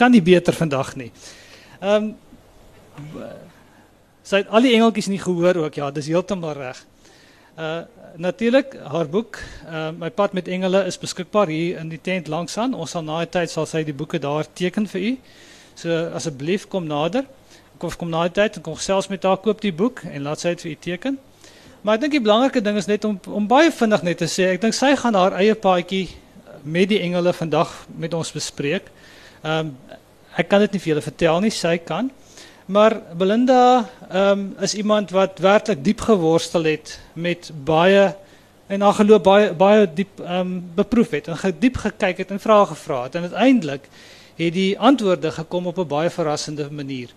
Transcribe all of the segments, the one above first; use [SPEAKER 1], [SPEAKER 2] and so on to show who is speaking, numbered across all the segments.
[SPEAKER 1] kan nie beter vandag nie. Ehm um, sy het al die engeltjies nie gehoor ook ja, dis heeltemal reg. Uh natuurlik haar boek uh my pad met engele is beskikbaar hier in die tent langs aan. Ons sal na die tyd sal sy die boeke daar teken vir u. So asseblief kom nader. Kom kom na die tyd en kom gesels met haar koop die boek en laat sy dit vir u teken. Maar ek dink die belangrike ding is net om om baie vinnig net te sê, ek dink sy gaan haar eie paadjie met die engele vandag met ons bespreek. Um, ek kan dit nie vir julle vertel nie, sy kan. Maar Belinda um, is iemand wat werklik diep geworstel het met baie en haar geloof baie baie diep um, beproef het en diep gekyk het en vrae gevra het en uiteindelik het die antwoorde gekom op 'n baie verrassende manier.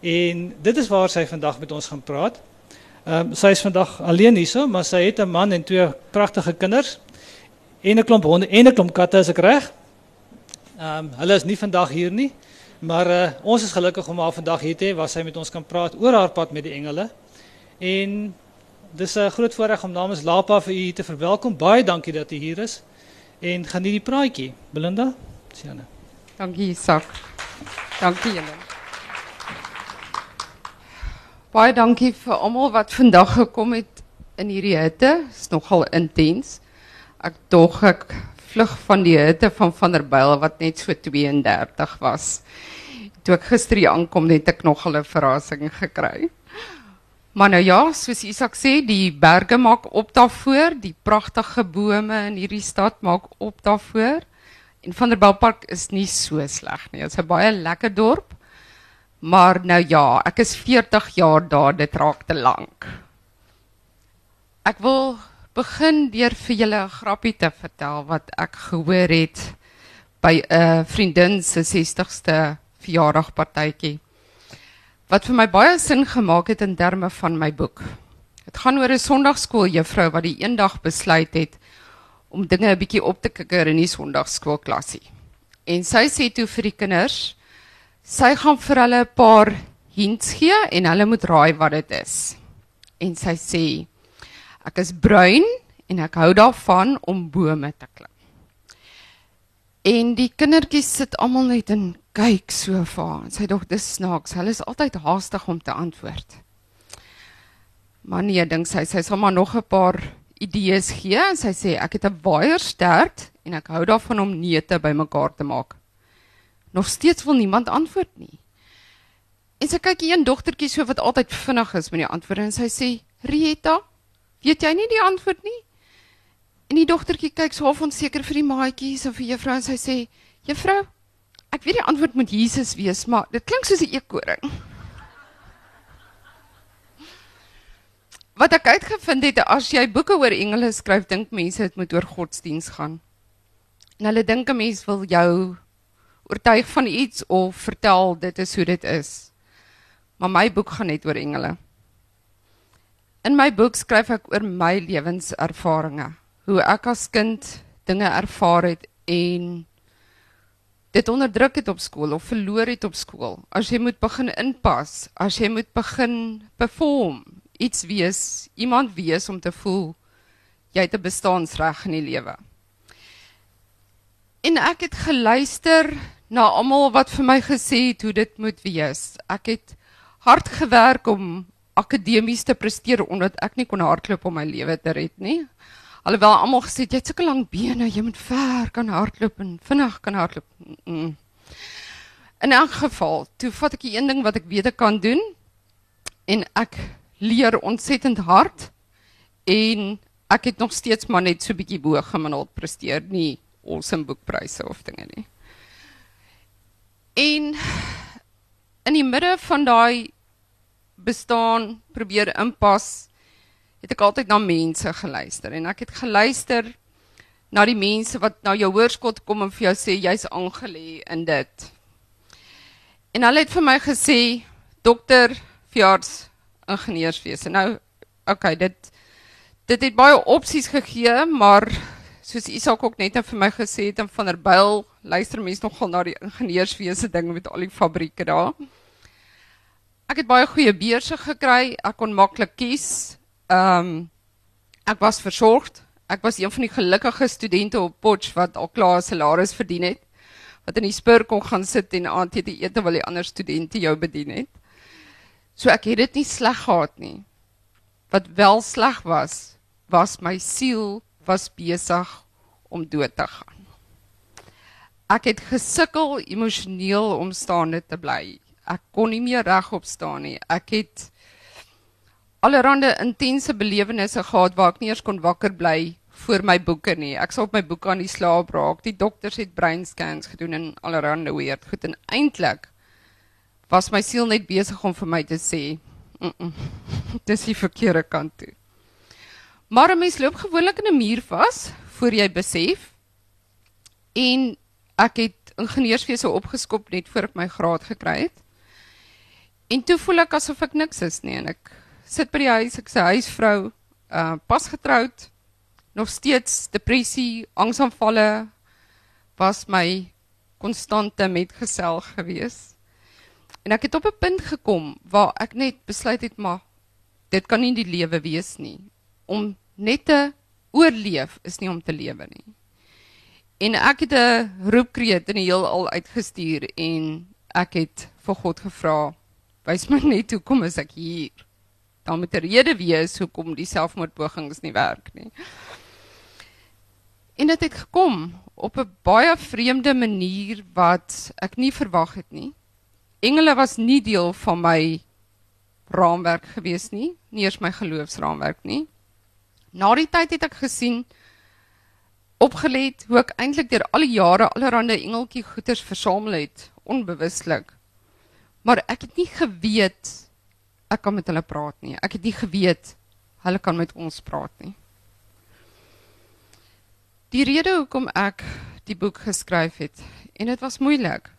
[SPEAKER 1] En dit is waar sy vandag met ons gaan praat. Ehm um, sy is vandag alleen hierso, maar sy het 'n man en twee pragtige kinders en 'n klomp honde en 'n klomp katte as ek reg. Um, hulle is nie vandag hier nie, maar uh, ons is gelukkig om haar vandag hier te hê waar sy met ons kan praat oor haar pad met die engele. En dis 'n groot voorreg om namens Lapa vir u te verwelkom. Baie dankie dat u hier is. En geniet die praatjie, Belinda. Siana.
[SPEAKER 2] Dankie, Sak. Dankie julle. Baie dankie vir almal wat vandag gekom het in hierdie hitte. Dit is nogal intens. Ek dog ek vlug van die hitte van Vanderbijl wat net so 32 was. Toe ek gister hier aankom het ek nog 'n verrassing gekry. Maar nou ja, soos Isak sê, die berge maak op daarvoor, die pragtige bome in hierdie stad maak op daarvoor. En Vanderbijlpark is nie so sleg nie. Dit is 'n baie lekker dorp. Maar nou ja, ek is 40 jaar daar, dit raak te lank. Ek wil begin deur vir julle 'n grappie te vertel wat ek gehoor het by 'n vriendin se 60ste verjaardagpartytjie. Wat vir my baie sin gemaak het in terme van my boek. Dit gaan oor 'n sonndagskooljuffrou wat die eendag besluit het om dinge 'n bietjie op te kikker in die sonndagskoolklassie. En sy sê toe vir die kinders: Sy gaan vir hulle 'n paar hints gee en hulle moet raai wat dit is. En sy sê: Ek is bruin en ek hou daarvan om bome te klim. En die kindertjies sit almal net en kyk so vir haar. Sy dog dis snaaks. Hulle is altyd haastig om te antwoord. Maar nee, dink sy, sy sal maar nog 'n paar idees gee en sy sê ek het 'n waaierstert en ek hou daarvan om neute bymekaar te maak. Nog steeds wil niemand antwoord nie. En sy kyk een dogtertjie so wat altyd vinnig is met die antwoorde en sy sê: "Rieta, weet jy nie die antwoord nie?" En die dogtertjie kyk so half onseker vir die maatjies of vir juffrou en sy sê: "Juffrou, ek weet die antwoord moet Jesus wees, maar dit klink soos 'n eekoring." Wat ek uitgevind het, as jy boeke oor engele skryf, dink mense dit moet oor godsdiens gaan. En hulle dink 'n mens wil jou oortuig van iets of vertel dit is hoe dit is. Maar my boek gaan net oor engele. In my boek skryf ek oor my lewenservarings, hoe ek as kind dinge ervaar het en dit onderdruk het op skool of verloor het op skool. As jy moet begin inpas, as jy moet begin perform, iets wees, iemand wees om te voel jy het 'n bestaansreg in die lewe. En ek het geluister na almal wat vir my gesê het hoe dit moet wees. Ek het hard gewerk om akademies te presteer omdat ek nie kon hardloop om my lewe te red nie. Alhoewel almal gesê het jy het sulke lang bene, jy moet ver kan hardloop en vinnig kan hardloop. Mm. In elk geval, toe vat ek die een ding wat ek weet ek kan doen en ek leer ontsettend hard en ek het nog steeds maar net so bietjie bo gemiddeld presteer nie awesome boekpryse of dinge nie. En in die midde van daai bestaan probeer inpas het ek altyd na mense geluister en ek het geluister na die mense wat na jou hoërskool kom en vir jou sê jy's aangelê in dit. En hulle het vir my gesê dokter veearts ingenieurswese. Nou okay, dit dit het baie opsies gegee, maar soos Isak ook net vir my gesê het in Vanderbijl, luister mense nogal na die ingenieurswese ding met al die fabrieke daar. Ek het baie goeie beurse gekry, ek kon maklik kies. Ehm um, ek was versorgd. Ek was een van die gelukkige studente op Potch wat al klaar salaris verdien het. wat in die spur kon gaan sit en aandete eet terwyl die ander studente jou bedien het. So ek het dit nie sleg gehad nie. Wat wel sleg was, was my siel was besig om dood te gaan. Ek het gesukkel emosioneel om staande te bly. Ek kon nie meer regop staan nie. Ek het allerhande intense belewennisse gehad waar ek nie eers kon wakker bly voor my boeke nie. Ek sou op my boeke aan die slaap raak. Die dokters het brain scans gedoen en allerhande weird goed en eintlik was my siel net besig om vir my te sê, mm -mm, dis die verkeerde kant toe. Maar 'n mens loop gewoonlik in 'n muur vas voor jy besef. En ek het ingenieurswese opgeskop net voor ek my graad gekry het. En toe voel ek asof ek niks is nie en ek sit by die huis, ek's 'n huisvrou, uh pas getroud, nog steeds depressie, angsaanvalle was my konstante metgesel gewees. En ek het op 'n punt gekom waar ek net besluit het maar dit kan nie die lewe wees nie. Om net te oorleef is nie om te lewe nie. En ek het 'n roepkreet in die heelal uitgestuur en ek het vir God gevra, wys my net hoekom is ek hier? Daar moet 'n rede wees hoekom die selfmoordpogings nie werk nie. En dit het, gekom op 'n baie vreemde manier wat ek nie verwag het nie. Engele was nie deel van my raamwerk gewees nie, nie eers my geloofsraamwerk nie. Na die tyd het ek gesien opgelet hoe ek eintlik deur al die jare allerhande engeltjie goeters versamel het, onbewuslik. Maar ek het nie geweet ek kan met hulle praat nie. Ek het nie geweet hulle kan met ons praat nie. Die rede hoekom ek die boek geskryf het en dit was moeilik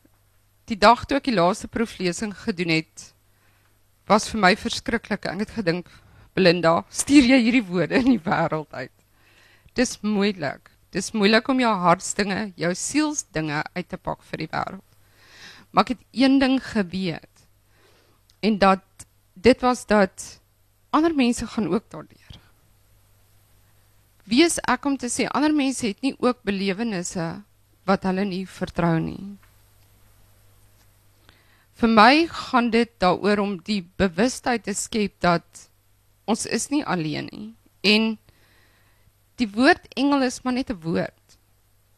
[SPEAKER 2] die dag toe ek die laaste proeflesing gedoen het, was vir my verskriklik. Ek het gedink, Belinda, stuur jy hierdie woorde in die wêreld uit? Dis moeilik. Dis moeilik om jou hartsdinge, jou sielsdinge uit te pak vir die wêreld. Maar ek het een ding geweet. En dat dit was dat ander mense gaan ook daardeur. Wie is ek om te sê ander mense het nie ook belewennisse wat hulle nie vertrou nie? vir my gaan dit daaroor om die bewustheid te skep dat ons is nie alleen nie. En die woord engel is maar net 'n woord.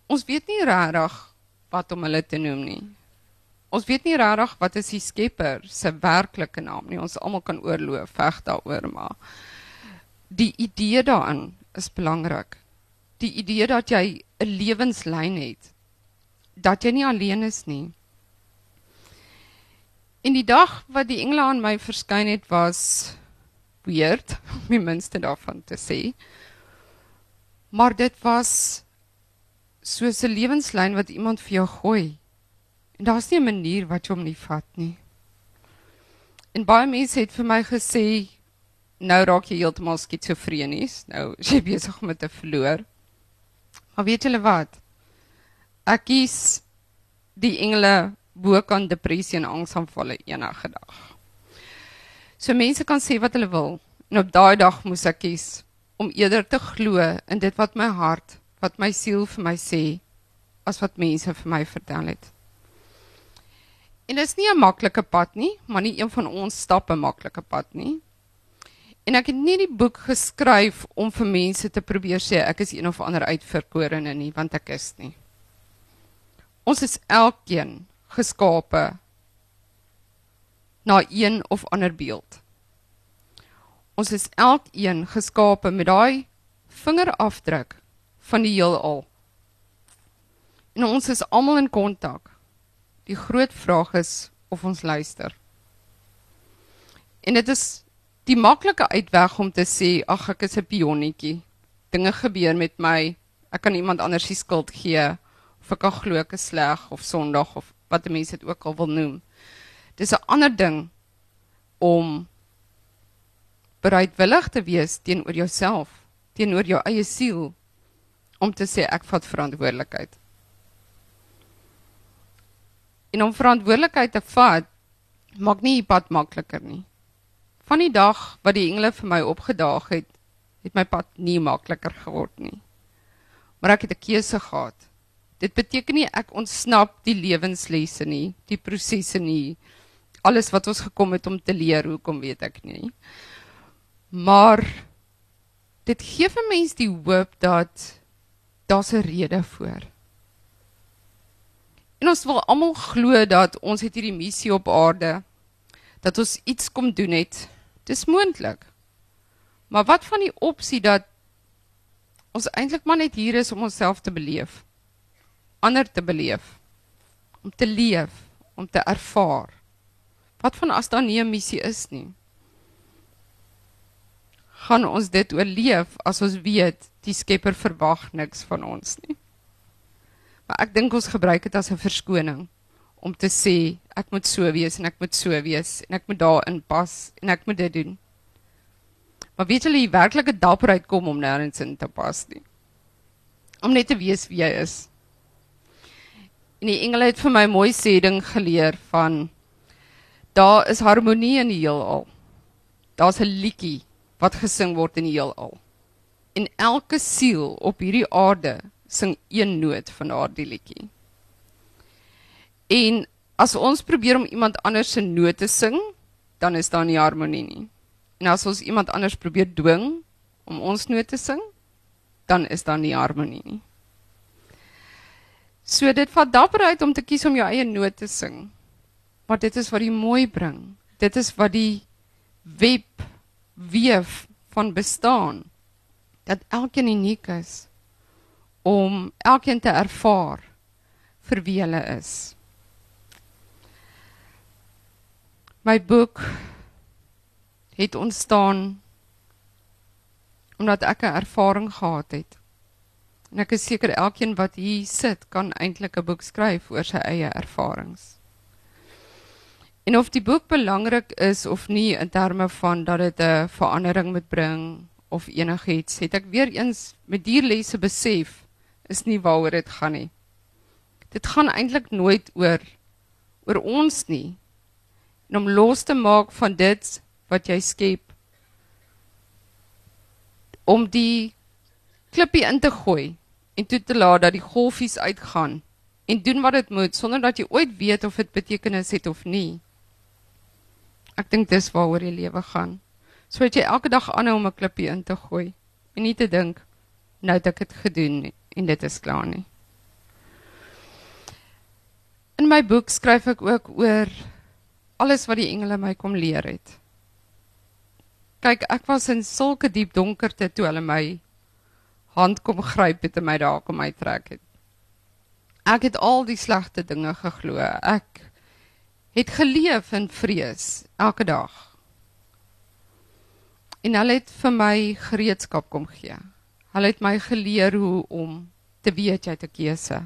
[SPEAKER 2] Ons weet nie regtig wat om hulle te noem nie. Ons weet nie regtig wat is die Skepper se werklike naam nie. Ons almal kan oorloof veg daaroor, maar die idee daarin is belangrik. Die idee dat jy 'n lewenslyn het. Dat jy nie alleen is nie. En die dag wat die engele aan my verskyn het was weird, die minste daarvan te sê. Maar dit was soos 'n lewenslyn wat iemand vir jou gooi. En daar's nie 'n manier wat jy hom nie vat nie. En baie mense het vir my gesê nou raak jy heeltemal skitsofrenies. Nou is jy besig om te verloor. Maar weet julle wat? Ek kies die engele bo kan depressie en angsaanvalle enige dag. So mense kan sê wat hulle wil en op daai dag moes ek kies om eerder te glo in dit wat my hart, wat my siel vir my sê as wat mense vir my vertel het. En dit is nie 'n maklike pad nie, maar nie een van ons stap 'n maklike pad nie. En ek het nie die boek geskryf om vir mense te probeer sê ek is een of ander uitverkorene nie, want ek is nie. Ons is elkeen geskape na een of ander beeld. Ons is elkeen geskape met daai vingerafdruk van die heelal. En ons is almal in kontak. Die groot vraag is of ons luister. En dit is die maklike uitweg om te sê ag ek is 'n pionnetjie. Dinge gebeur met my. Ek kan iemand anders die skuld gee of ek kan glo ek is sleg of sondig of wat 'n mens dit ook al wil noem. Dis 'n ander ding om bereidwillig te wees teenoor jouself, teenoor jou eie siel om te sê ek vat verantwoordelikheid. En om verantwoordelikheid te vat maak nie die pad makliker nie. Van die dag wat die engele vir my opgedaag het, het my pad nie makliker geword nie. Maar ek het 'n keuse gehad Dit beteken nie ek ontsnap die lewenslesse nie, die prosesse nie. Alles wat ons gekom het om te leer, hoekom weet ek nie. Maar dit gee vir mense die hoop dat daar's 'n rede voor. En ons wil almal glo dat ons het hierdie missie op aarde dat ons iets kom doen het. Dis moontlik. Maar wat van die opsie dat ons eintlik maar net hier is om onsself te beleef? Ander te beleef. Om te leef, om te ervaar. Wat van as daar nie 'n missie is nie? Gaan ons dit oorleef as ons weet die Skepper verwag niks van ons nie? Maar ek dink ons gebruik dit as 'n verskoning om te sê ek moet so wees en ek moet so wees en ek moet daarin pas en ek moet dit doen. Maar weet julle die werklike dapperheid kom om nêrens in te pas nie. Om net te weet wie jy is. En die engele het vir my mooi sê ding geleer van daar is harmonie in die heelal. Daar's 'n liedjie wat gesing word in die heelal. En elke siel op hierdie aarde sing een noot van daardie liedjie. En as ons probeer om iemand anders se noot te sing, dan is daar nie harmonie nie. En as ons iemand anders probeer dwing om ons noot te sing, dan is daar nie harmonie nie. So dit vat dapperheid om te kies om jou eie noot te sing. Maar dit is wat die mooi bring. Dit is wat die web weef van bestaan dat elkeen uniek is om elkeen te ervaar vir wie hulle is. My boek het ontstaan omdat ek 'n ervaring gehad het. En ek is seker elkeen wat hier sit kan eintlik 'n boek skryf oor sy eie ervarings. En of die boek belangrik is of nie in terme van dat dit 'n verandering moet bring of enigiets, het ek weer eens met die lesse besef is nie waaroor dit gaan nie. Dit gaan eintlik nooit oor oor ons nie. En om los te maak van dit wat jy skep om die klippie in te gooi en toe te laat dat die golfies uitgaan en doen wat dit moet sonder dat jy ooit weet of dit betekenis het of nie. Ek dink dis waaroor die lewe gaan. So dat jy elke dag aanhou om 'n klippie in te gooi en nie te dink nou het ek dit gedoen nie, en dit is klaar nie. In my boek skryf ek ook oor alles wat die engele my kom leer het. Kyk, ek was in sulke diep donkerte toe hulle my hand kom gryp het en my daar kom uittrek het. Ek het al die slegte dinge geglo. Ek het geleef in vrees elke dag. En hulle het vir my gereedskap kom gee. Hulle het my geleer hoe om te weet jy het 'n keuse,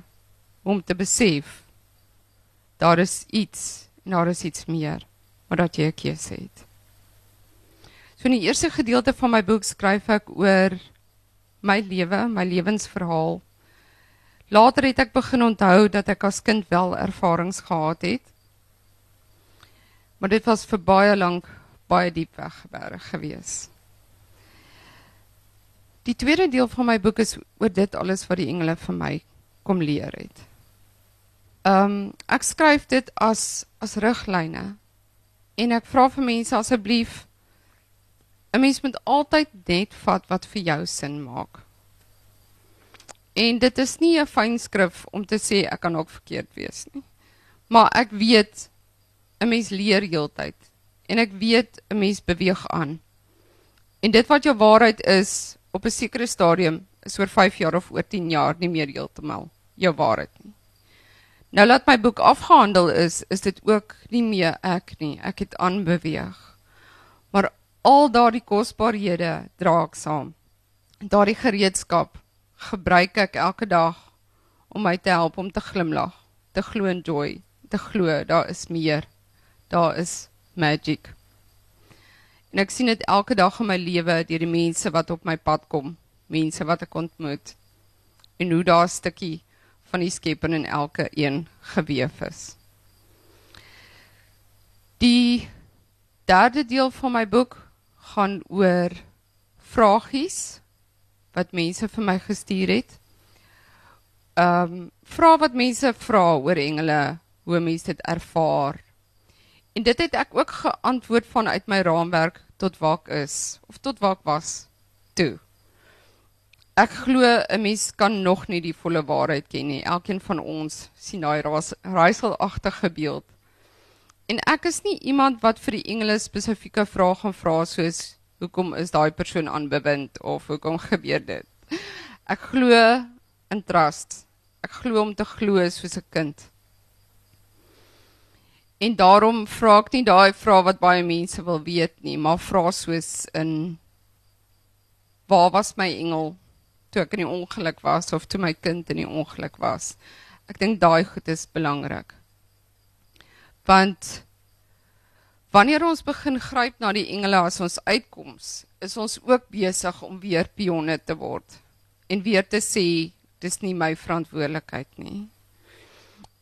[SPEAKER 2] om te besef daar is iets en daar is iets meer, maar dat jy 'n keuse het. So in die eerste gedeelte van my boek skryf ek oor my lewe, my lewensverhaal. Later het ek begin onthou dat ek as kind wel ervarings gehad het. Maar dit was vir baie lank baie diep weggeberg gewees. Die tweede deel van my boek is oor dit alles wat die engele vir my kom leer het. Ehm um, ek skryf dit as as riglyne en ek vra vir mense asseblief 'n mens moet altyd net vat wat vir jou sin maak. En dit is nie 'n fyn skrif om te sê ek kan ook verkeerd wees nie. Maar ek weet 'n mens leer heeltyd en ek weet 'n mens beweeg aan. En dit wat jou waarheid is op 'n sekere stadium is oor 5 jaar of oor 10 jaar nie meer heeltemal jou waarheid nie. Nou laat my boek afgehandel is, is dit ook nie meer ek nie. Ek het aanbeweeg. Maar al daardie kosbarehede dra ek saam. Daardie gereedskap gebruik ek elke dag om my te help om te glimlag, te glo in joy, te glo daar is meer. Daar is magic. En ek sien dit elke dag in my lewe deur die mense wat op my pad kom, mense wat ek ontmoet. En hoe daar 'n stukkie van die Skepper in elke een geweef is. Die derde deel van my boek gaan oor vragies wat mense vir my gestuur het Ehm um, vra wat mense vra oor engele, hoe mense dit ervaar. En dit het ek ook geantwoord vanuit my raamwerk tot waar ek is of tot waar ek was toe. Ek glo 'n mens kan nog nie die volle waarheid ken nie. Elkeen van ons sien daai raaiselagtige beeld. En ek is nie iemand wat vir die engele spesifieke vrae gaan vra soos hoekom is daai persoon aanbewind of hoekom gebeur dit? Ek glo in trust. Ek glo om te glo soos 'n kind. En daarom vra ek nie daai vrae wat baie mense wil weet nie, maar vra soos in waar was my engel toe ek in die ongeluk was of toe my kind in die ongeluk was? Ek dink daai goed is belangrik. Want wanneer ons begin gryp na die engele as ons uitkoms, is ons ook besig om weer pionne te word en weer te sê dis nie my verantwoordelikheid nie.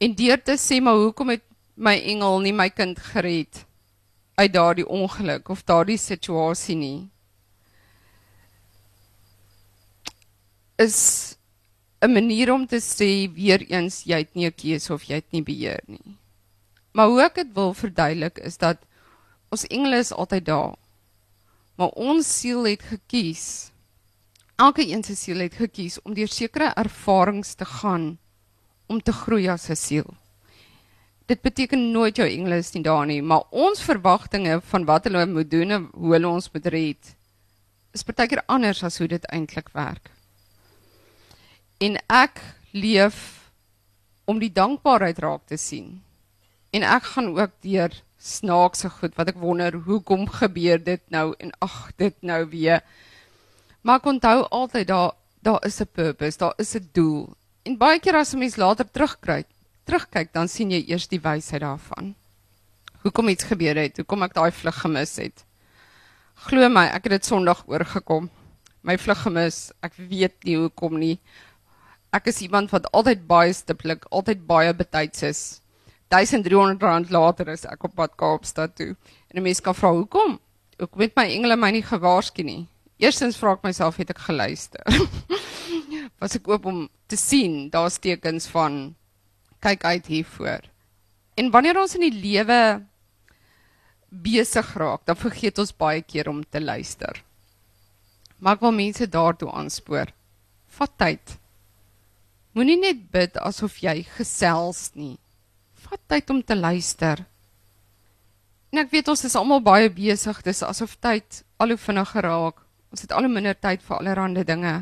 [SPEAKER 2] En deur te sê maar hoekom het my engel nie my kind gered uit daardie ongeluk of daardie situasie nie. Is 'n manier om te sê weer eens jy het nie 'n keuse of jy het nie beheer nie. Maar hoe ek dit wil verduidelik is dat ons engele is altyd daar. Maar ons siel het gekies. Elke een se siel het gekies om deur sekere ervarings te gaan om te groei as 'n siel dit beteken nooit jou engele is nie daar nie, maar ons verwagtinge van wat hulle moet doen en hoe hulle ons moet red is partykeer anders as hoe dit eintlik werk. En ek leef om die dankbaarheid raak te sien. En ek gaan ook deur snaakse goed wat ek wonder hoekom gebeur dit nou en ag dit nou weer. Maar ek onthou altyd daar daar is 'n purpose, daar is 'n doel. En baie keer as 'n mens later terugkyk, terugkyk, dan sien jy eers die wysheid daarvan. Hoekom iets gebeur het, hoekom ek daai vlug gemis het. Glo my, ek het dit Sondag oorgekom. My vlug gemis. Ek weet nie hoekom nie. Ek is iemand wat altyd baie stiptelik, altyd baie betyds is. 1300 rand later is ek op pad Kaapstad toe. En 'n mens kan vra hoekom? Ek weet my engele my nie gewaarsku nie. Eerstens vra ek myself het ek geluister. Was ek oop om te sien daar's tekens van kyk uit hiervoor. En wanneer ons in die lewe besig raak, dan vergeet ons baie keer om te luister. Maar ek wil mense daartoe aanspoor. Vat tyd. Moenie net bid asof jy gesels nie. Vat tyd om te luister. En ek weet ons is almal baie besig, dis asof tyd al hoe vinniger raak. Ons het al hoe minder tyd vir allerlei dinge.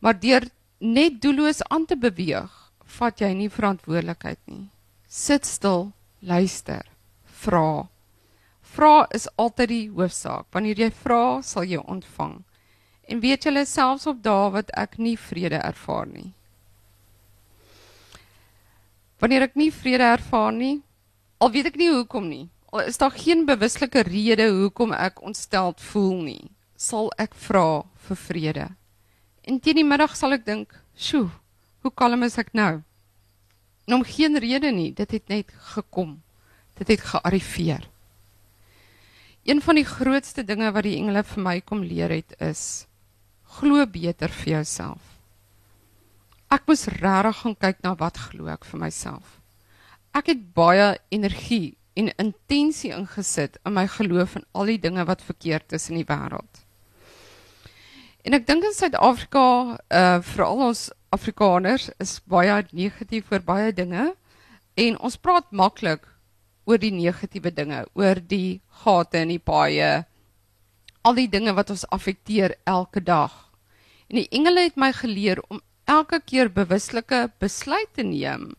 [SPEAKER 2] Maar deur net doelloos aan te beweeg, vat jy nie verantwoordelikheid nie. Sit stil, luister, vra. Vra is altyd die hoofsaak. Wanneer jy vra, sal jy ontvang. En weet julle selfs op dae wat ek nie vrede ervaar nie. Wanneer ek nie vrede ervaar nie, al weet ek nie hoekom nie. Al is daar geen bewuslike rede hoekom ek ontsteld voel nie, sal ek vra vir vrede. En teen die middag sal ek dink, "Sjoe, Hoe kalm is ek nou? En om geen rede nie, dit het net gekom. Dit het gearriveer. Een van die grootste dinge wat die engele vir my kom leer het is glo beter vir jouself. Ek moes regtig gaan kyk na wat glo ek vir myself. Ek het baie energie en intensie ingesit in my geloof in al die dinge wat verkeerd is in die wêreld. En ek dink in Suid-Afrika, uh veral ons Afrikaners is baie negatief oor baie dinge en ons praat maklik oor die negatiewe dinge, oor die gate in die paaie, al die dinge wat ons affekteer elke dag. En die engele het my geleer om elke keer bewuslike besluite te neem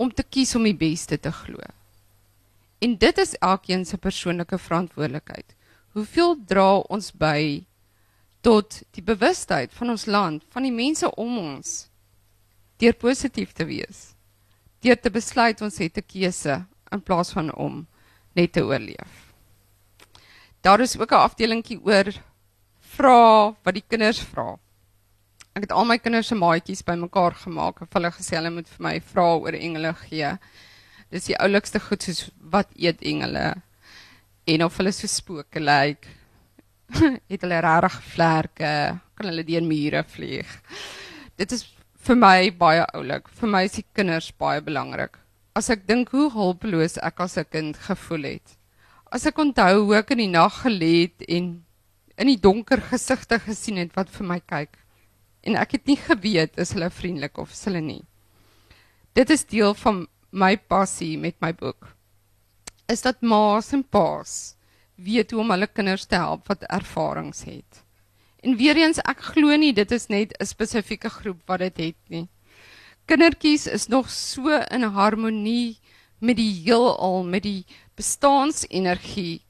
[SPEAKER 2] om te kies om die beste te glo. En dit is elkeen se persoonlike verantwoordelikheid. Hoeveel dra ons by tot die bewustheid van ons land, van die mense om ons deur positief te wees. Deur te besluit ons het 'n keuse in plaas van om net te oorleef. Daar is ook 'n afdelingkie oor vra wat die kinders vra. Ek het al my kinders se maatjies bymekaar gemaak en hulle gesê hulle moet vir my vra oor engele gee. Dis die oulikste goed soos wat eet engele en of hulle so spooke lyk. Like, het hulle regtig vlerke, kan hulle deur mure vlieg. Dit is vir my baie oulik. Vir my is die kinders baie belangrik. As ek dink hoe hulpeloos ek as 'n kind gevoel het. As ek onthou hoe ek in die nag gelê het en in die donker gesigte gesien het wat vir my kyk en ek het nie geweet is hulle vriendelik of is hulle nie. Dit is deel van my passie met my boek. Is dat ma's en pa's weet hoe om hulle kinders te help wat ervarings het. En weer eens ek glo nie dit is net 'n spesifieke groep wat dit het nie. Kindertjies is nog so in harmonie met die heelal, met die bestaansenergie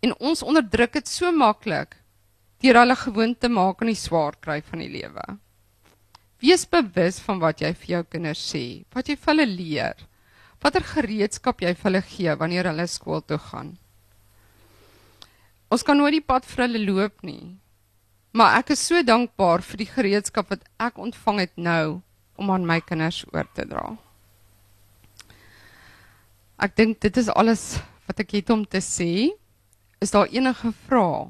[SPEAKER 2] en ons onderdruk dit so maklik deur hulle gewoond te maak aan die swaar kry van die lewe. Wees bewus van wat jy vir jou kinders sê, wat jy vir hulle leer, watter gereedskap jy vir hulle gee wanneer hulle skool toe gaan. Ons kan nooit die pad vir hulle loop nie. Maar ek is so dankbaar vir die gereedskap wat ek ontvang het nou om aan my kinders oor te dra. Ek dink dit is alles wat ek het om te sê. Is daar enige vrae?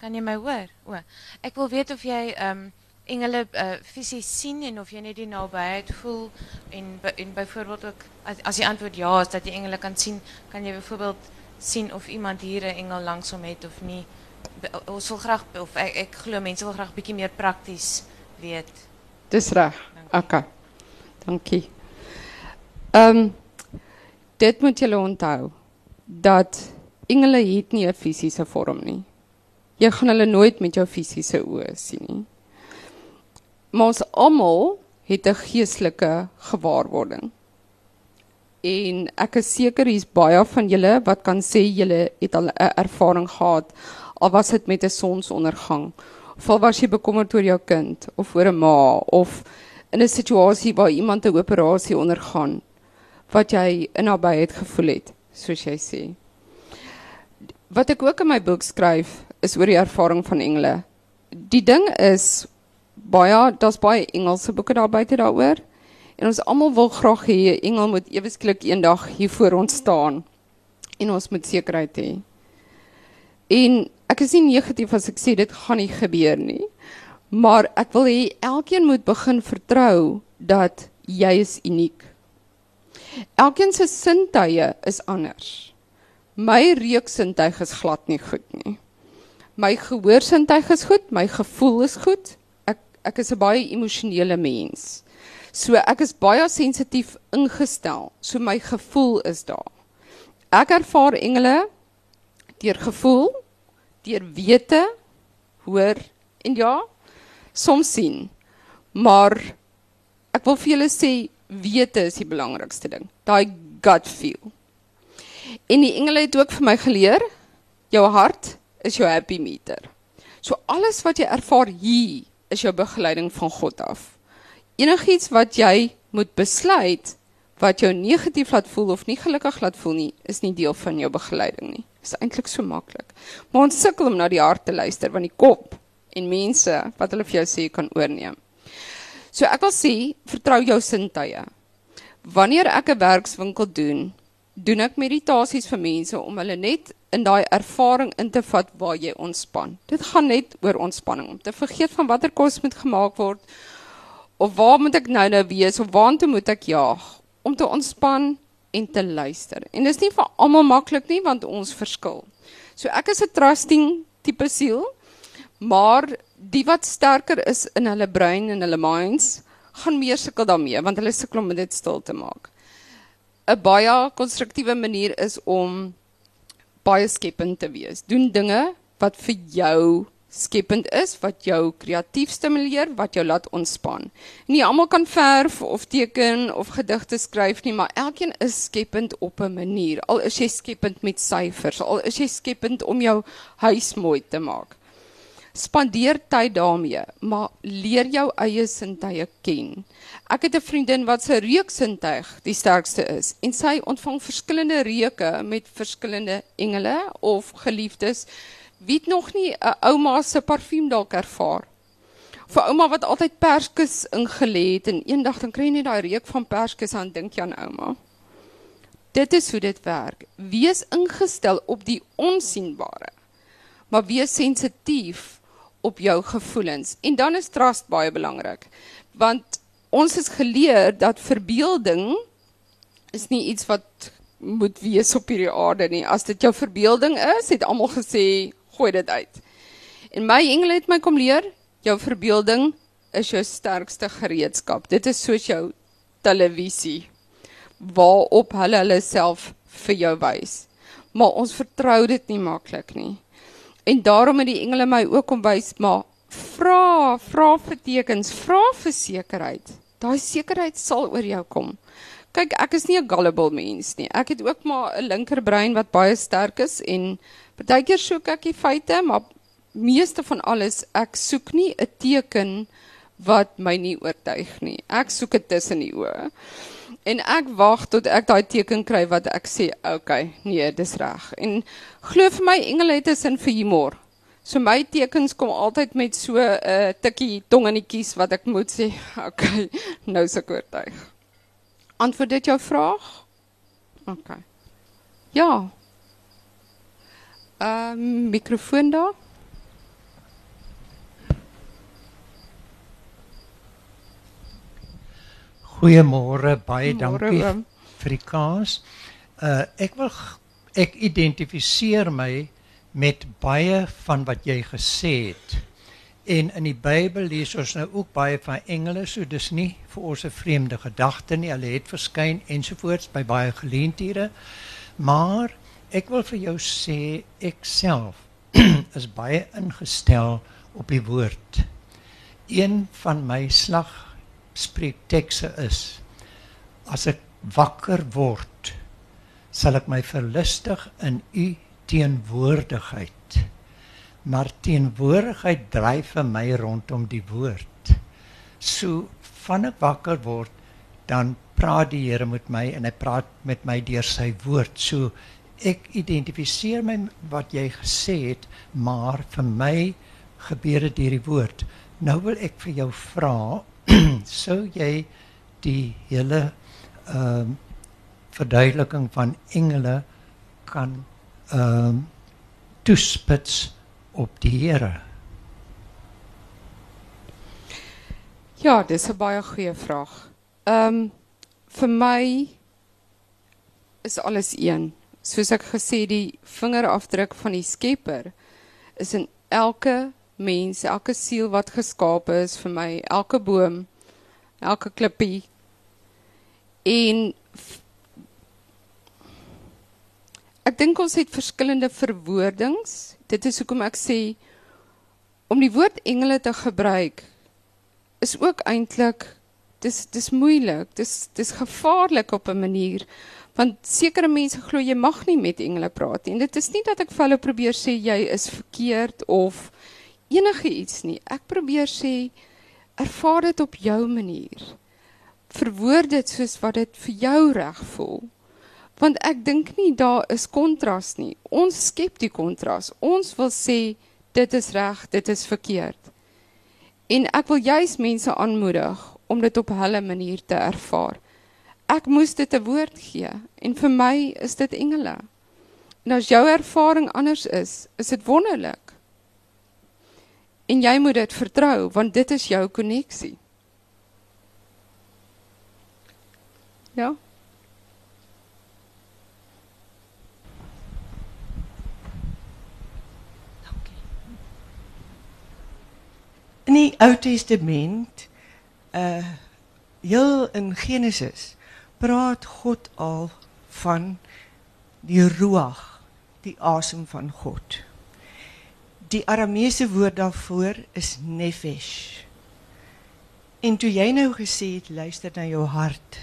[SPEAKER 3] Kan jy my hoor? O, ek wil weet of jy ehm um, engele uh, fisies sien en of jy net die nabyheid voel en en byvoorbeeld ook as as die antwoord ja is dat jy engele kan sien, kan jy byvoorbeeld sien of iemand hier 'n engel langs hom het of nie. Ons wil graag of ek ek glo mense wil graag bietjie meer prakties weet.
[SPEAKER 2] Dis reg. OK. Dankie. Ehm um, dit moet julle onthou dat engele het nie 'n fisiese vorm nie. Jy gaan hulle nooit met jou fisiese oë sien nie. Maar ons almal het 'n geestelike gewaarwording. En ek is seker hier's baie van julle wat kan sê julle het al 'n ervaring gehad al was dit met 'n sonsondergang of al was jy bekommerd oor jou kind of oor 'n ma of in 'n situasie waar iemand 'n operasie ondergaan wat jy in nabyheid gevoel het soos jy sê. Wat ek ook in my boek skryf is oor die ervaring van engele. Die ding is baie daar's baie Engelse boeke daar buite daaroor en ons almal wil graag hê engel moet ewesklik eendag hier voor ons staan en ons moet sekerheid hê. En ek is nie negatief as ek sê dit gaan nie gebeur nie. Maar ek wil hê elkeen moet begin vertrou dat jy is uniek. Elkeen se sintuie is anders. My reuksintuig is glad nie goed nie my gehoorsintuig is goed, my gevoel is goed. Ek is 'n baie emosionele mens. So ek is baie sensitief ingestel. So my gevoel is daar. Ek ervaar engele deur gevoel, deur wete, hoor en ja, soms sien. Maar ek wil vir julle sê wete is die belangrikste ding. Daai gut feel. En die engele het ook vir my geleer jou hart is jou happy meter. So alles wat jy ervaar hier is jou begeleiding van God af. Enigiets wat jy moet besluit wat jou negatief laat voel of nie gelukkig laat voel nie, is nie deel van jou begeleiding nie. Dit is eintlik so maklik. Maar ons sukkel om na die hart te luister want die kop en mense wat hulle vir jou sê kan oorneem. So ek wil sê, vertrou jou sintuie. Wanneer ek 'n werkswinkel doen, doen ek meditasies vir mense om hulle net in daai ervaring in te vat waar jy ontspan. Dit gaan net oor ontspanning om te vergeet van watter kos moet gemaak word of waar moet ek nou nou wees of waartoe moet ek jaag om te ontspan en te luister. En dis nie vir almal maklik nie want ons verskil. So ek is 'n trusting tipe siel, maar die wat sterker is in hulle brein en hulle minds gaan meer sukkel daarmee want hulle sukkel om dit stil te maak. 'n Baie konstruktiewe manier is om baie skepend te wees. Doen dinge wat vir jou skepend is, wat jou kreatief stimuleer, wat jou laat ontspan. Nie almal kan verf of teken of gedigte skryf nie, maar elkeen is skepend op 'n manier. Al is jy skepend met syfers, al is jy skepend om jou huis mooi te maak spandeer tyd daarmee, maar leer jou eie sintuie ken. Ek het 'n vriendin wat se reuksintuig die sterkste is en sy ontvang verskillende reuke met verskillende engele of geliefdes. Wie het nog nie 'n ouma se parfuum dalk ervaar? Vir ouma wat altyd perskes ingelê het en eendag dan kry jy net daai reuk van perskes aan dink jy aan ouma. Dit is hoe dit werk. Wees ingestel op die onsigbare. Maar wees sensitief op jou gevoelens. En dan is trust baie belangrik. Want ons is geleer dat verbeelding is nie iets wat moet wees op hierdie aarde nie. As dit jou verbeelding is, het almal gesê gooi dit uit. En my engele het my kom leer, jou verbeelding is jou sterkste gereedskap. Dit is soos jou televisie waarop hulle hulle self vir jou wys. Maar ons vertrou dit nie maklik nie. En daarom het die engele my ook kom wys, maar vra, vra vir tekens, vra vir sekerheid. Daai sekerheid sal oor jou kom. Kyk, ek is nie 'n gullible mens nie. Ek het ook maar 'n linkerbrein wat baie sterk is en partykeer soek ek die feite, maar meeste van alles ek soek nie 'n teken wat my nie oortuig nie. Ek soek dit tussen die oë. En ek wag tot ek daai teken kry wat ek sê, oké, okay, nee, dis reg. En glo vir my engele het 'n sin vir humor. So my tekens kom altyd met so 'n uh, tikkie tong in die kies wat ek moet sê, okay, nou se oortuig. Antwoord dit jou vraag? OK. Ja. Ehm um, mikrofoon daar.
[SPEAKER 4] Goeiemôre, baie
[SPEAKER 2] Môre,
[SPEAKER 4] dankie
[SPEAKER 2] oom.
[SPEAKER 4] vir die kans. Uh ek wil ek identifiseer my met baie van wat jy gesê het. En in die Bybel lees ons nou ook baie van engele, so dis nie vir ons 'n vreemde gedagte nie. Hulle het verskyn ensovoorts by baie geleenthede. Maar ek wil vir jou sê ek self is baie ingestel op die woord. Een van my slag spreektekste is as ek wakker word sal ek my verlustig in u teenwoordigheid. Maar teenwoordigheid dryf vir my rondom die woord. So van ek wakker word dan praat die Here met my en hy praat met my deur sy woord. So ek identifiseer my wat jy gesê het maar vir my gebeur dit deur die woord. Nou wil ek vir jou vra sou jy die hele ehm verduideliking van engele kan ehm toespits op die Here.
[SPEAKER 2] Ja, dis 'n baie goeie vraag. Ehm um, vir my is alles een. Soos ek gesê die vingerafdruk van die Skepper is in elke mens, elke siel wat geskape is vir my, elke boom, elke klippie. En ek dink ons het verskillende verwoordings. Dit is hoekom ek sê om die woord engele te gebruik is ook eintlik dis dis moeilik. Dis dis gevaarlik op 'n manier want sekere mense glo jy mag nie met engele praat nie. En dit is nie dat ek vir hulle probeer sê jy is verkeerd of enige iets nie. Ek probeer sê ervaar dit op jou manier. Verwoord dit soos wat dit vir jou reg voel. Want ek dink nie daar is kontras nie. Ons skep die kontras. Ons wil sê dit is reg, dit is verkeerd. En ek wil juis mense aanmoedig om dit op hulle manier te ervaar. Ek moes dit 'n woord gee en vir my is dit engele. En as jou ervaring anders is, is dit wonderlik. En jy moet dit vertrou want dit is jou koneksie. Ja.
[SPEAKER 5] In die Ou Testament, uh heel in Genesis, praat God al van die ruach, die asem van God. Die Arameese woord daarvoor is nefesh. En toe jy nou gesê het luister na jou hart.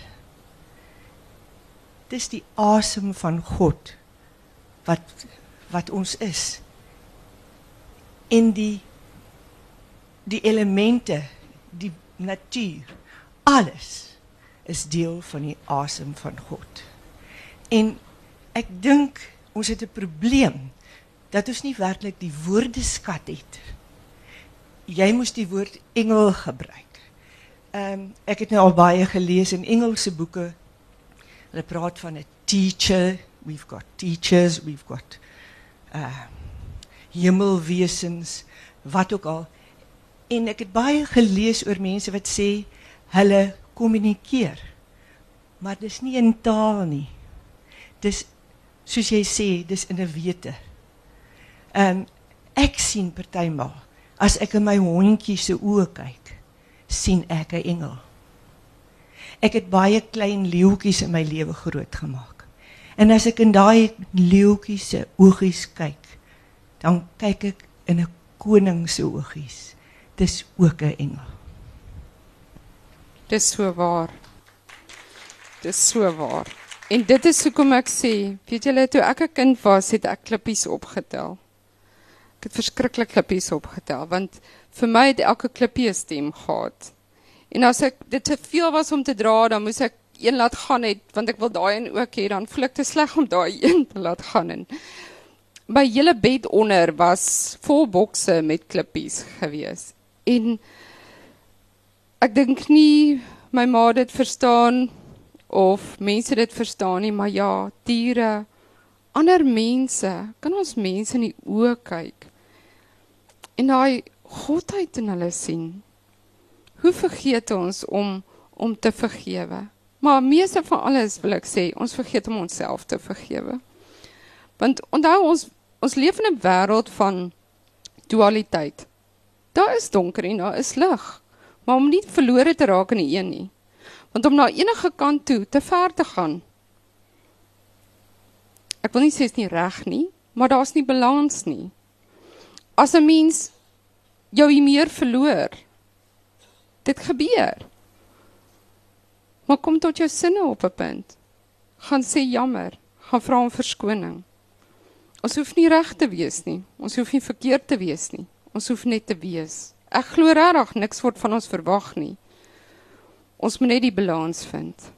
[SPEAKER 5] Dis die asem van God wat wat ons is. En die die elemente, die natuur, alles is deel van die asem van God. En ek dink ons het 'n probleem dat ons nie werklik die woordeskat het. Jy moes die woord engel gebruik. Ehm um, ek het nou al baie gelees in Engelse boeke. Hulle praat van 'n teacher, we've got teachers, we've got uh hemelwesens wat ook al. En ek het baie gelees oor mense wat sê hulle kommunikeer. Maar dis nie in taal nie. Dis soos jy sê, dis in 'n wete. Ehm um, ek sien partymal as ek in my hondjie se oë kyk, sien ek 'n engel. Ek het baie klein leeuetjies in my lewe grootgemaak. En as ek in daai leeuetjie se oogies kyk, dan kyk ek in 'n koning se oogies. Dis ook 'n engel.
[SPEAKER 2] Dis so waar. Dis so waar. En dit is hoekom ek sê, weet julle toe ek 'n kind was, het ek klippies opgetel. Ek het verskriklik klippies opgetel want vir my het elke klippie 'n stem gehad. En as ek dit te veel was om te dra, dan moes ek een laat gaan het want ek wil daai een ook hê, dan voel ek te sleg om daai een te laat gaan en my hele bed onder was vol bokse met klippies gewees. En ek dink nie my ma dit verstaan of mense dit verstaan nie, maar ja, diere, ander mense, kan ons mense in die oë kyk en daai godheid in hulle sien. Hoe vergeet ons om om te vergewe? Maar meeste van alles wil ek sê, ons vergeet om onsself te vergewe. Want onthou ons ons leef in 'n wêreld van dualiteit. Daar is donker en daar is lig. Maar om nie verlore te raak in die een nie. Want om na enige kant toe te ver te gaan. Ek wil nie sê dit is nie reg nie, maar daar's nie balans nie. As 'n mens jou hier meer verloor, dit gebeur. Maar kom tot jou sinne op 'n punt. Gaan sê jammer, gaan vra om verskoning. Ons hoef nie reg te wees nie. Ons hoef nie verkeerd te wees nie. Ons hoef net te wees. Ek glo regtig niks word van ons verwag nie. Ons moet net die balans vind.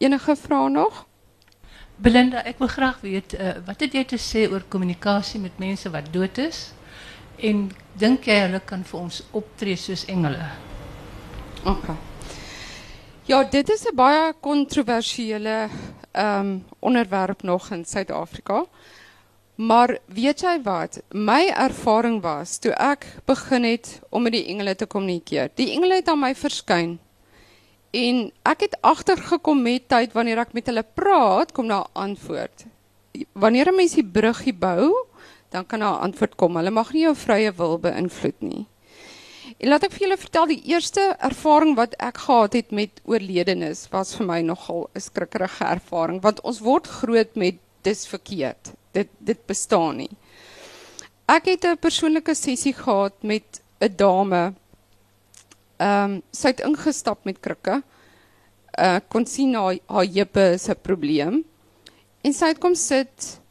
[SPEAKER 2] Enige vrae nog?
[SPEAKER 6] Belinda, ek wil graag weet uh, wat het jy te sê oor kommunikasie met mense wat dood is? En dink jy hulle kan vir ons optree soos engele?
[SPEAKER 2] Okay. Ja, dit is 'n baie kontroversiële ehm um, onderwerp nog in Suid-Afrika. Maar weet jy wat? My ervaring was toe ek begin het om met die engele te kommunikeer. Die engele het aan my verskyn. En ek het agtergekom met tyd wanneer ek met hulle praat, kom daar antwoord. Wanneer 'n mens die bruggie bou, dan kan daar antwoord kom. Hulle mag nie jou vrye wil beïnvloed nie. En laat ek vir julle vertel die eerste ervaring wat ek gehad het met oorledenis was vir my nogal 'n skrikkerige ervaring want ons word groot met dis verkeerd. Dit dit bestaan nie. Ek het 'n persoonlike sessie gehad met 'n dame. Ehm um, sy het ingestap met krikke. Uh kon sien haar haar heupe is 'n probleem. En sy het kom sit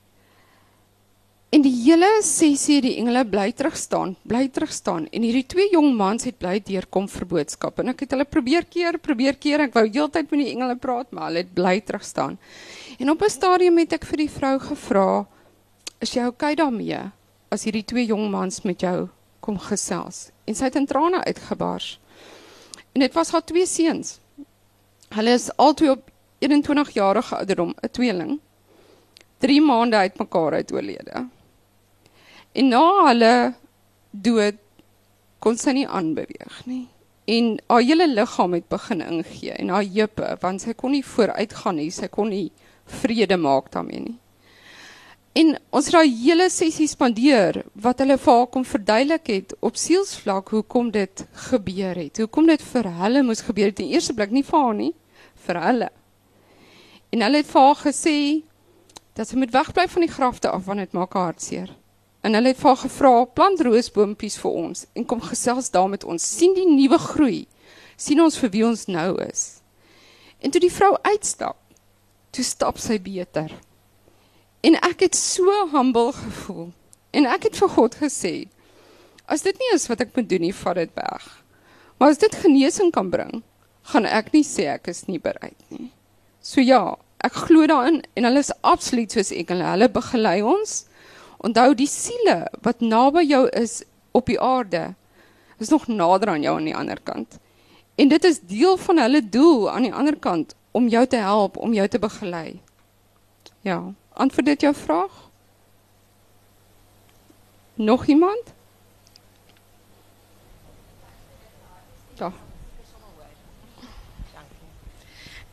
[SPEAKER 2] En die hele sessie die engele bly terug staan, bly terug staan en hierdie twee jong mans het bly deurkom vir boodskap en ek het hulle probeer keer, probeer keer. Ek wou heeltyd met die engele praat, maar hulle het bly terug staan. En op 'n stadium het ek vir die vrou gevra, "Is jy oukei okay daarmee as hierdie twee jong mans met jou kom gesels?" En sy het in trane uitgebars. En dit was haar twee seuns. Hulle is albei op 21 jarige ouderdom, 'n tweeling. 3 maande uitmekaar uit oorlede. En na hulle dood kon sy nie aanbeweeg nie. En haar hele liggaam het begin ingee en haar heupe want sy kon nie vooruit gaan nie, sy kon nie vrede maak daarmee nie. En ons het daai hele sessie spandeer wat hulle vir haar kom verduidelik het op sielsvlak hoekom dit gebeur het. Hoekom dit vir hulle moes gebeur het in eerste plek nie vir haar nie, vir hulle. En hulle het vir haar gesê dat sy moet wegbly van die grafte af want dit maak haar hartseer. En hulle het vir haar gevra, plant roosboompies vir ons en kom gesels daar met ons. sien die nuwe groei. sien ons vir wie ons nou is. En toe die vrou uitstap, toe stap sy beter. En ek het so humble gevoel. En ek het vir God gesê, as dit nie is wat ek moet doen nie, vat dit weg. Maar as dit genesing kan bring, gaan ek nie sê ek is nie bereid nie. So ja, ek glo daarin en hulle is absoluut soos engele. Hulle begelei ons. Onthou die siele wat naby jou is op die aarde is nog nader aan jou aan die ander kant. En dit is deel van hulle doel aan die ander kant om jou te help, om jou te begelei. Ja, Antwoord dit jou vraag? Nog iemand? Ja.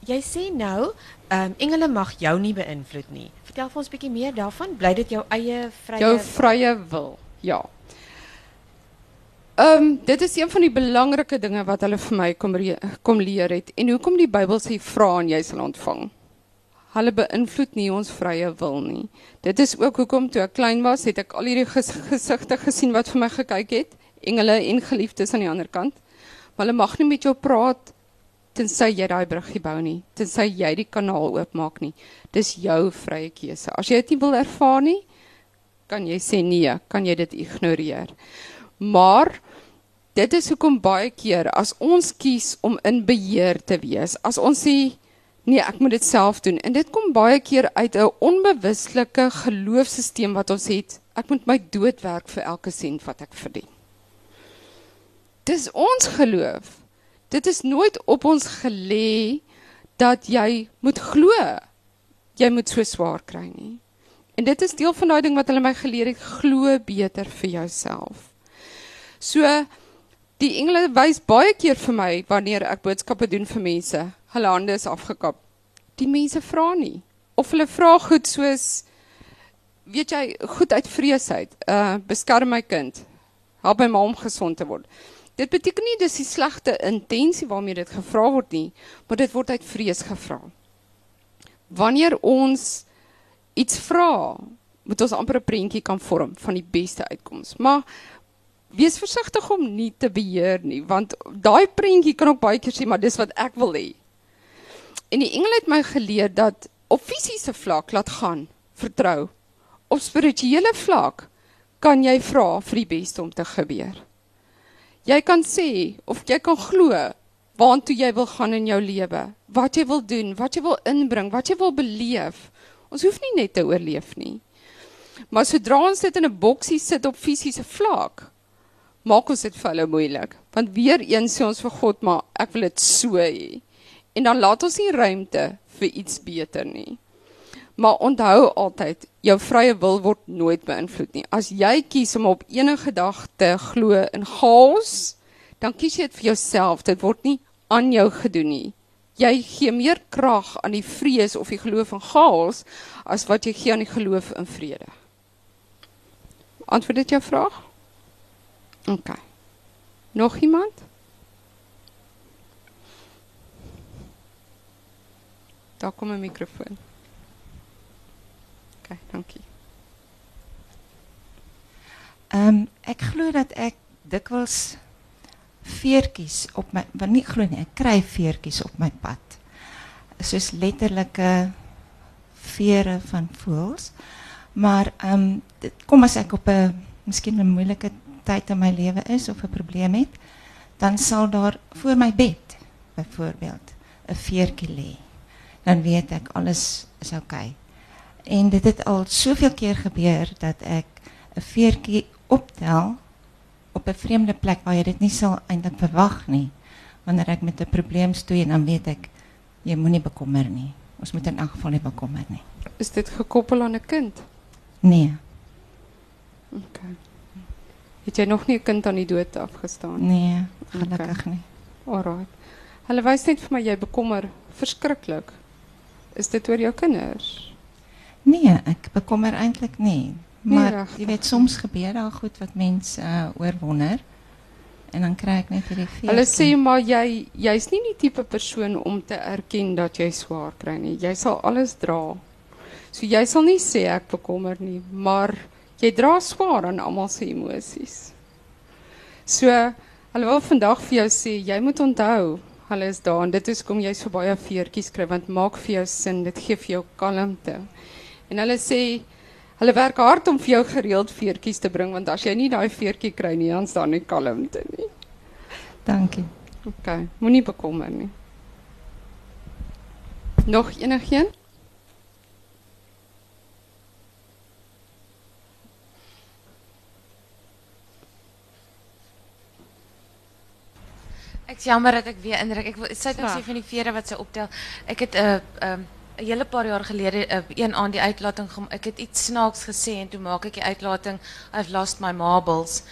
[SPEAKER 7] Jy sê nou, ehm um, engele mag jou nie beïnvloed nie. Vertel vir ons bietjie meer daarvan. Bly dit jou eie vrye
[SPEAKER 2] Jou vrye wil. Ja. Ehm um, dit is een van die belangrike dinge wat hulle vir my kom kom leer het en hoekom die Bybel sê vra en jy sal ontvang. Hulle beïnvloed nie ons vrye wil nie. Dit is ook hoekom toe ek klein was, het ek al hierdie ges gesigte gesien wat vir my gekyk het, engele en geliefdes aan die ander kant. Maar hulle mag nie met jou praat tensy jy daai bruggie bou nie, tensy jy die kanaal oopmaak nie. Dis jou vrye keuse. As jy dit nie wil ervaar nie, kan jy sê nee, kan jy dit ignoreer. Maar dit is hoekom baie keer as ons kies om in beheer te wees, as ons sê nee, ek moet dit self doen en dit kom baie keer uit 'n onbewuslike geloofsisteem wat ons het. Ek moet my dood werk vir elke sent wat ek verdien. Dis ons geloof. Dit is nooit op ons gelê dat jy moet glo jy moet so swaar kry nie. En dit is deel van daai ding wat hulle my geleer het, glo beter vir jouself. So die engele wys baie keer vir my wanneer ek boodskappe doen vir mense, hulle hande is afgekap. Die mense vra nie of hulle vra goed soos weet jy goed uit vrees uit, uh beskerm my kind. Help my ma om gesond te word. Dit beteken nie dis die slegte intensie waarmee dit gevra word nie, maar dit word uit vrees gevra. Wanneer ons iets vra, moet ons amper 'n prentjie kan vorm van die beste uitkoms. Maar wees versigtig om nie te beheer nie, want daai prentjie kan ook baie keer sê maar dis wat ek wil hê. En die engele het my geleer dat op fisiese vlak laat gaan, vertrou. Op spirituele vlak kan jy vra vir die beste om te gebeur. Jy kan sê of jy kan glo waartoe jy wil gaan in jou lewe, wat jy wil doen, wat jy wil inbring, wat jy wil beleef. Ons hoef nie net te oorleef nie. Maar sodra ons dit in 'n boksie sit op fisiese vlak, maak ons dit vir hulle moeilik. Want weer eens sê ons vir God, maar ek wil dit so hê. En dan laat ons nie ruimte vir iets beter nie. Maar onthou altyd, jou vrye wil word nooit beïnvloed nie. As jy kies om op enige dag te glo in chaos, dan kies jy dit vir jouself. Dit word nie aan jou gedoen nie. Jy gee meer krag aan die vrees of die geloof in chaos as wat jy gee aan die geloof in vrede. Antwoord dit jou vraag? OK. Nog iemand? Daar kom 'n mikrofoon. OK, dankie.
[SPEAKER 8] Ehm um, ek glo dat ek dikwels veertjies op my want nie glo nie, ek kry veertjies op my pad. Soos letterlike vere van voëls. Maar ehm dit kom as ek op 'n miskien 'n moeilike tyd in my lewe is of 'n probleem het, dan sal daar voor my bed byvoorbeeld 'n veertjie lê. Dan weet ek alles is oukei. Okay. En dit het al soveel keer gebeur dat ek 'n veertjie optel op 'n vreemde plek waar jy dit nie sal eintlik verwag nie. Wanneer ek met 'n probleem stoei en dan weet ek jy moenie bekommer nie. Ons moet in elk geval nie bekommer nie.
[SPEAKER 2] Is dit gekoppel aan 'n kind?
[SPEAKER 8] Nee,
[SPEAKER 2] OK. Het jy nog nie 'n kind aan die dood afgestaan?
[SPEAKER 8] nee, gelukkig nie.
[SPEAKER 2] Alraai. Hulle wys net vir my jy bekommer verskriklik. Is dit oor jou kinders?
[SPEAKER 8] Nee, ek bekommer eintlik nie. Maar jy weet soms gebeur daar goed wat mense uh, oorwonder. En dan kry ek net hierdie veertjie.
[SPEAKER 2] Hulle sê maar jy jy's nie die tipe persoon om te erken dat jy swaar kry nie. Jy sal alles dra. So jy sal nie sê ek bekommer nie, maar jy dra swaar aan almal se emosies. So hulle wil vandag vir jou sê jy moet onthou hulle is daar en dit is kom jy so baie veertjies kry want maak vir jou sin, dit gee vir jou kalmte. En hulle sê hulle werk hard om vir jou gereeld veertjies te bring want as jy nie daai veertjie kry nie, dan staan nie kalmte nie.
[SPEAKER 8] Dankie.
[SPEAKER 2] OK, moenie bekommer nie. Nog enigiemand?
[SPEAKER 3] Is jammer dat ek weer indruk. Ek wil sy het nou
[SPEAKER 2] Graag.
[SPEAKER 3] sê van die vere wat sy optel. Ek het 'n uh, um, 'n hele paar jaar gelede uh, een aan die uitlating gem- ek het iets snaaks gesê en toe maak ek die uitlating I've lost my marbles.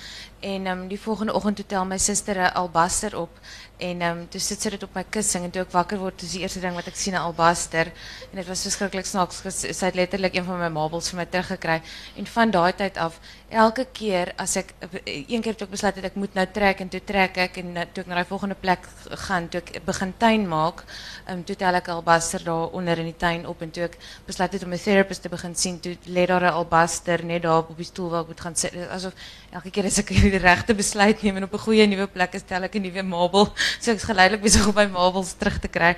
[SPEAKER 3] En um, die volgende oggend toe tel my suster 'n albaster op en um, toe sit sy dit op my kussing en toe ek wakker word, is die eerste ding wat ek sien 'n albaster en dit was verskriklik snaaks. Sy het letterlik een van my marbles vir my teruggekry en van daai tyd af elke keer as ek een keer toe ek besluit het ek moet nou trek en toe trek ek en uh, toe ek na die volgende plek gaan, toe ek begin tuin maak, um, toe tel ek 'n albaster daar onder in die tuin op en toe ek besluit het om 'n therapist te begin sien, toe lê daar 'n albaster net daar op die stoel waar ek moet gaan sit. Asof elke keer as ek die regte besluit neem en op 'n goeie nuwe plek is, tel ek 'n nuwe marble. So ek's geleidelik besig om my marbles terug te kry.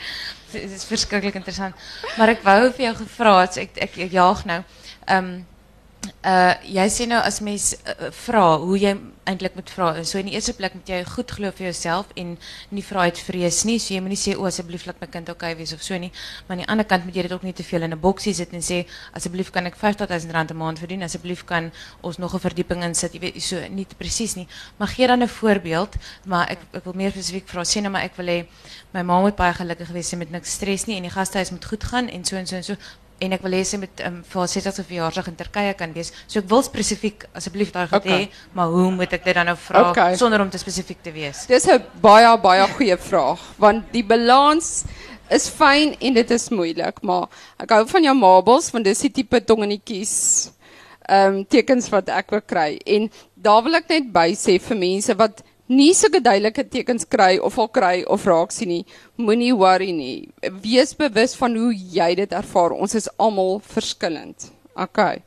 [SPEAKER 3] Dit is verskriklik interessant. Maar ek wou vir jou gevra het, ek ek, ek jaag nou. Ehm uh jy sê nou as mens uh, vra hoe jy eintlik moet vra. So in die eerste plek moet jy goed glo vir jouself en nie vra uit vrees nie. So jy moenie sê o asseblief laat my kind okay wees of so nie. Maar aan die ander kant moet jy dit ook nie te veel in 'n boksie sit en sê asseblief kan ek R50000 'n maand verdien. Asseblief kan ons nog 'n verdieping insit. Jy weet so nie presies nie. Maar gee dan 'n voorbeeld, maar ek wil meer spesifiek vra. Sê nou maar ek wil hê my ma moet baie gelukkig wees, sy moet niks stres nie en die gastehuis moet goed gaan en so en so en so en ek wil hê sy moet um, vir haar 60ste verjaarsdag in Turkye kan wees. So ek wil spesifiek asseblief daai goed
[SPEAKER 2] Okay.
[SPEAKER 3] hê, maar hoe moet ek dit dan nou vra
[SPEAKER 2] Okay.
[SPEAKER 3] sonder om te spesifiek te wees?
[SPEAKER 2] Dis 'n baie baie goeie vraag want die balans is fyn en dit is moeilik, maar ek hou van jou marbles want dis die tipe tongenetjies um, tekens wat ek wil kry en daar wil ek net by sê vir mense wat nie sulke duidelike tekens kry of al kry of raak sien nie, moenie worry nie. Wees bewus van hoe jy dit ervaar. Ons is almal verskillend. Okay.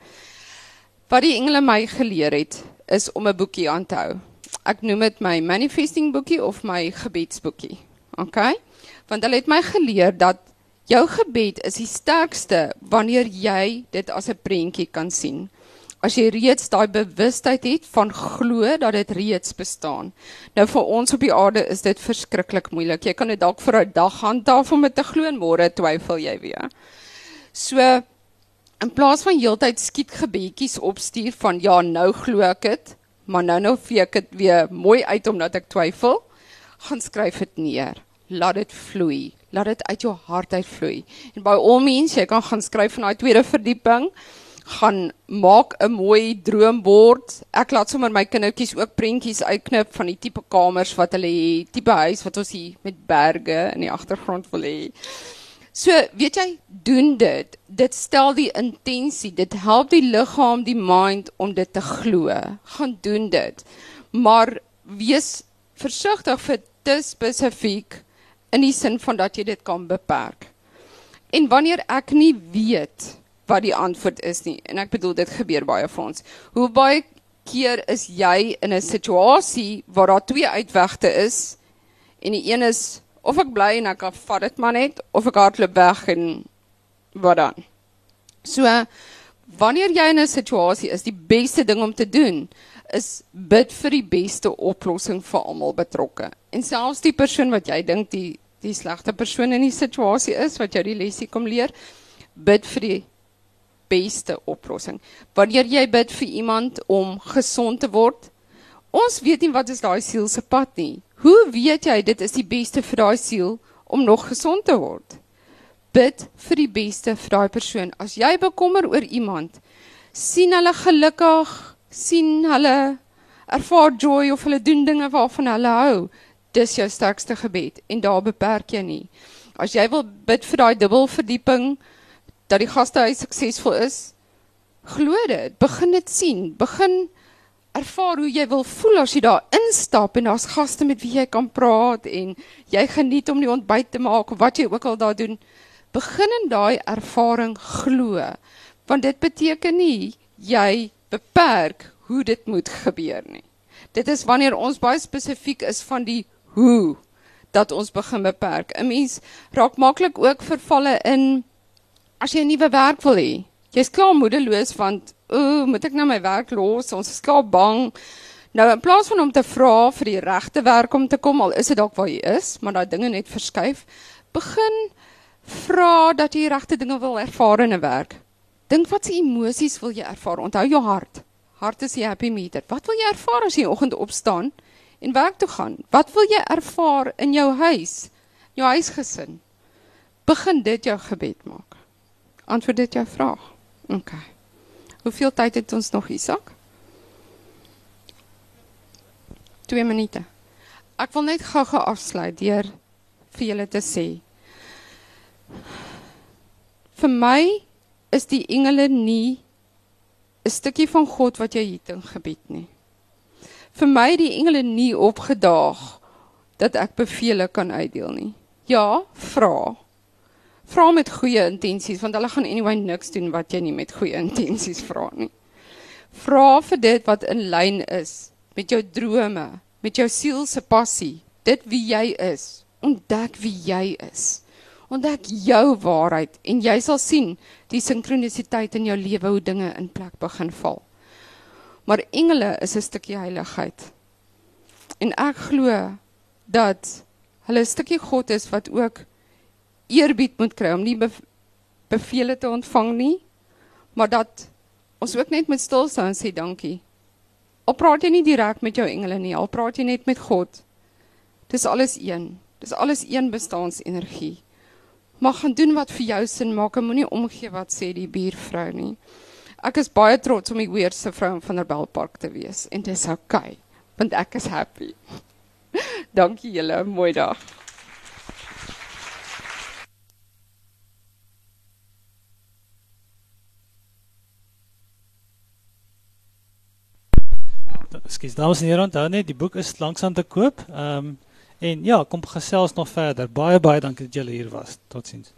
[SPEAKER 2] Wat die engele my geleer het is om 'n boekie aan te hou. Ek noem dit my manifesting boekie of my gebedsboekie. Okay? Want hulle het my geleer dat jou gebed is die sterkste wanneer jy dit as 'n prentjie kan sien. As jy reeds daai bewustheid het van glo dat dit reeds bestaan. Nou vir ons op die aarde is dit verskriklik moeilik. Jy kan dit dalk vir 'n dag handhaaf om dit te glo en môre twyfel jy weer. So in plaas van heeltyd skiet gebedjies opstuur van ja, nou glo ek dit, maar nou nou vee ek dit weer mooi uit omdat ek twyfel, gaan skryf dit neer. Laat dit vloei. Laat dit uit jou hart uit vloei. En by al mens, jy kan gaan skryf van daai tweede verdieping, gaan maak 'n mooi droombord. Ek laat sommer my kindertjies ook prentjies uitknip van die tipe kamers wat hulle het, tipe huis wat ons hier met berge in die agtergrond wil hê. So, weet jy, doen dit. Dit stel die intensie. Dit help die liggaam, die mind om dit te glo. Gaan doen dit. Maar wees versigtig vir te spesifiek in die sin van dat jy dit kan beperk. En wanneer ek nie weet wat die antwoord is nie, en ek bedoel dit gebeur baie vir ons. Hoe baie keer is jy in 'n situasie waar daar twee uitwegte is en die een is of ek bly en ek vat dit maar net of ek hardloop weg en wat dan? So wanneer jy in 'n situasie is, die beste ding om te doen is bid vir die beste oplossing vir almal betrokke. En selfs die persoon wat jy dink die die slegte persoon in die situasie is wat jou die lesie kom leer, bid vir die beste oplossing. Wanneer jy bid vir iemand om gesond te word, ons weet nie wat is daai siel se pad nie. Hoe weet jy dit is die beste vir daai siel om nog gesond te word? Bid vir die beste vir daai persoon. As jy bekommer oor iemand, sien hulle gelukkig, sien hulle ervaar joy of hulle doen dinge waarvan hulle hou, dis jou sterkste gebed en daar beperk jy nie. As jy wil bid vir daai dubbelverdieping dat die gastehuis suksesvol is, glo dit, begin dit sien, begin ervaar hoe jy wil voel as jy daar instap en daar's gaste met wie jy kan praat en jy geniet om die ontbyt te maak of wat jy ook al daar doen. Begin in daai ervaring glo. Want dit beteken nie jy beperk hoe dit moet gebeur nie. Dit is wanneer ons baie spesifiek is van die hoe dat ons begin beperk. 'n Mens raak maklik ook vervalle in as jy 'n nuwe werk wil hê. Jy's klaar moedeloos want ooh, moet ek nou my werk los? Ons is klaar bang. Nou in plaas van om te vra vir die regte werk om te kom, al is dit dalk waar jy is, maar daai dinge net verskuif, begin vra dat jy die regte dinge wil ervaar in 'n werk. Dink wat se emosies wil jy ervaar? Onthou jou hart. Hart is die happy meter. Wat wil jy ervaar as jy oggend opstaan en werk toe gaan? Wat wil jy ervaar in jou huis? Jou huisgesin. Begin dit jou gebed maak. Antwoord dit jou vraag. OK. Hoeveel tyd het ons nog, Isak? 2 minute. Ek wil net gou-gou afsluit deur vir julle te sê. Vir my is die engele nie 'n stukkie van God wat jy hier in gebied nie. Vir my die engele nie opgedaag dat ek bevele kan uitdeel nie. Ja, vra. Vra met goeie intensies want hulle gaan anyway niks doen wat jy nie met goeie intensies vra nie. Vra vir dit wat in lyn is met jou drome, met jou siel se passie, dit wie jy is. Ontdek wie jy is. Ontdek jou waarheid en jy sal sien die sinkronisiteit in jou lewe hoe dinge in plek begin val. Maar engele is 'n stukkie heiligheid. En ek glo dat hulle 'n stukkie God is wat ook eerbied moet kry om nie be bevele te ontvang nie, maar dat ons ook net moet stil staan en sê dankie. Al praat jy nie direk met jou engele nie, al praat jy net met God. Dis alles een. Dis alles een bestaansenergie. Mag gaan doen wat vir jou sin maak en moenie omgee wat sê die buurvrou nie. Ek is baie trots om die weerse vrou van der Belpark te wees en dit is oukei, okay, want ek is happy. Dankie julle, mooi dag.
[SPEAKER 1] Ekskuus, dames en here, onthou net die boek is langsaan te koop. Ehm um, en ja, kom gesels nog verder. Baie baie dankie dat julle hier was. Totsiens.